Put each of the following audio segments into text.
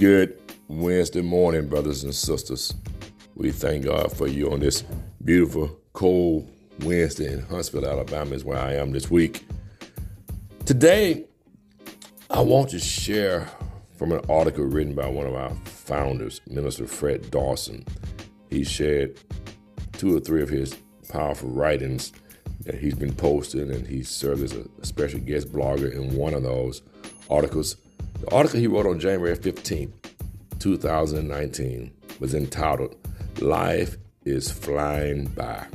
Good Wednesday morning, brothers and sisters. We thank God for you on this beautiful, cold Wednesday in Huntsville, Alabama, is where I am this week. Today, I want to share from an article written by one of our founders, Minister Fred Dawson. He shared two or three of his powerful writings that he's been posting, and he served as a special guest blogger in one of those articles. The article he wrote on January 15th, 2019, was entitled Life is Flying By.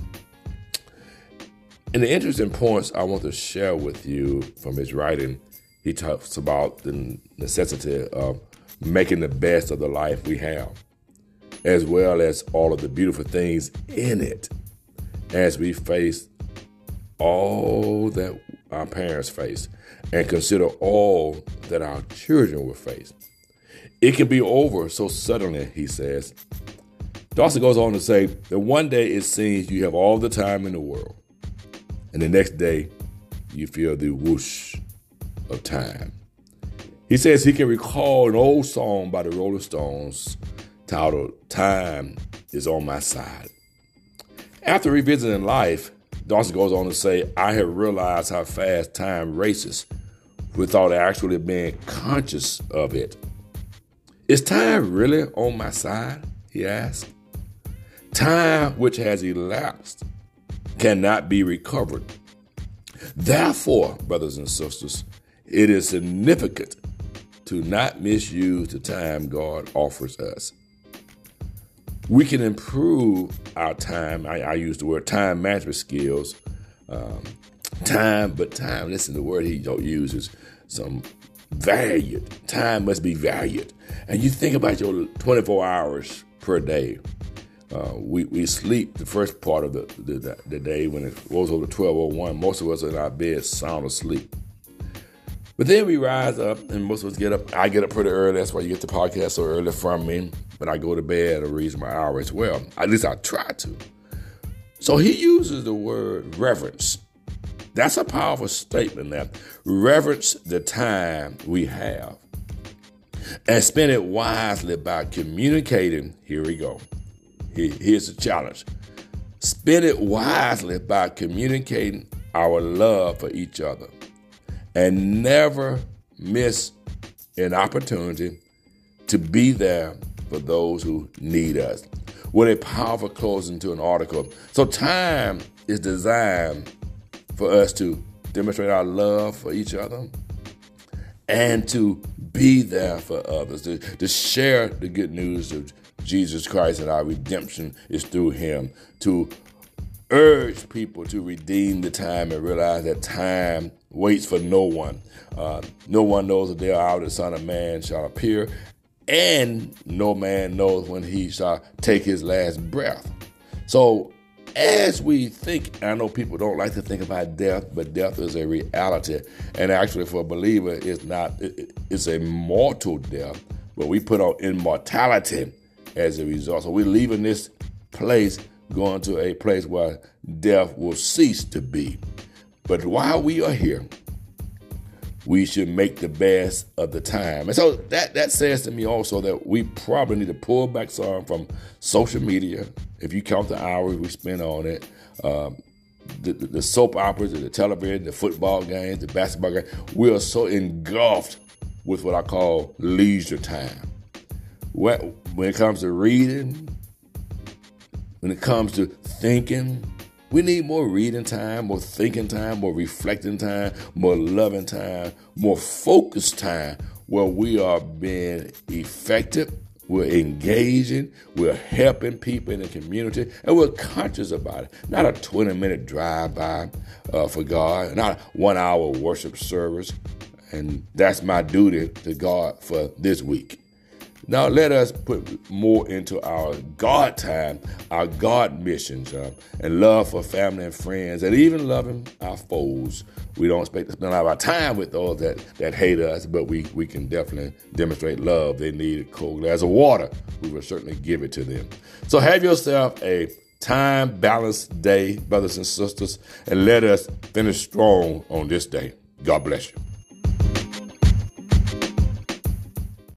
And the interesting points I want to share with you from his writing, he talks about the necessity of making the best of the life we have, as well as all of the beautiful things in it as we face all that our parents face and consider all that our children will face. It can be over so suddenly, he says. Dawson goes on to say that one day it seems you have all the time in the world, and the next day you feel the whoosh of time. He says he can recall an old song by the Rolling Stones titled Time is on My Side. After revisiting life, Dawson goes on to say, I have realized how fast time races without actually being conscious of it. Is time really on my side? He asked. Time which has elapsed cannot be recovered. Therefore, brothers and sisters, it is significant to not misuse the time God offers us. We can improve our time. I, I use the word time management skills. Um, time, but time, listen, the word he uses some valued. Time must be valued. And you think about your 24 hours per day. Uh, we, we sleep the first part of the, the, the day when it rolls over 1201. Most of us are in our beds sound asleep. But then we rise up, and most of us get up. I get up pretty early. That's why you get the podcast so early from me. But I go to bed a reasonable hour as well. At least I try to. So he uses the word reverence. That's a powerful statement that reverence the time we have and spend it wisely by communicating. Here we go. Here's the challenge spend it wisely by communicating our love for each other and never miss an opportunity to be there for those who need us. What a powerful closing to an article. So, time is designed for us to demonstrate our love for each other and to be there for others, to, to share the good news of Jesus Christ and our redemption is through Him, to urge people to redeem the time and realize that time waits for no one. Uh, no one knows the day or hour the Son of Man shall appear, and no man knows when he shall take his last breath. So, as we think, I know people don't like to think about death, but death is a reality. And actually, for a believer, it's not, it's a mortal death, but we put on immortality as a result. So, we're leaving this place going to a place where death will cease to be. But while we are here, we should make the best of the time. And so that, that says to me also that we probably need to pull back some from social media. If you count the hours we spend on it, um, the, the, the, soap operas, the television, the football games, the basketball games, we are so engulfed with what I call leisure time. When, when it comes to reading, when it comes to thinking, we need more reading time, more thinking time, more reflecting time, more loving time, more focused time where we are being effective, we're engaging, we're helping people in the community, and we're conscious about it. Not a 20 minute drive by uh, for God, not a one hour worship service. And that's my duty to God for this week. Now let us put more into our God time, our God missions, uh, and love for family and friends, and even loving our foes. We don't expect to spend a lot of our time with those that, that hate us, but we, we can definitely demonstrate love. They need a cold glass of water. We will certainly give it to them. So have yourself a time balanced day, brothers and sisters, and let us finish strong on this day. God bless you.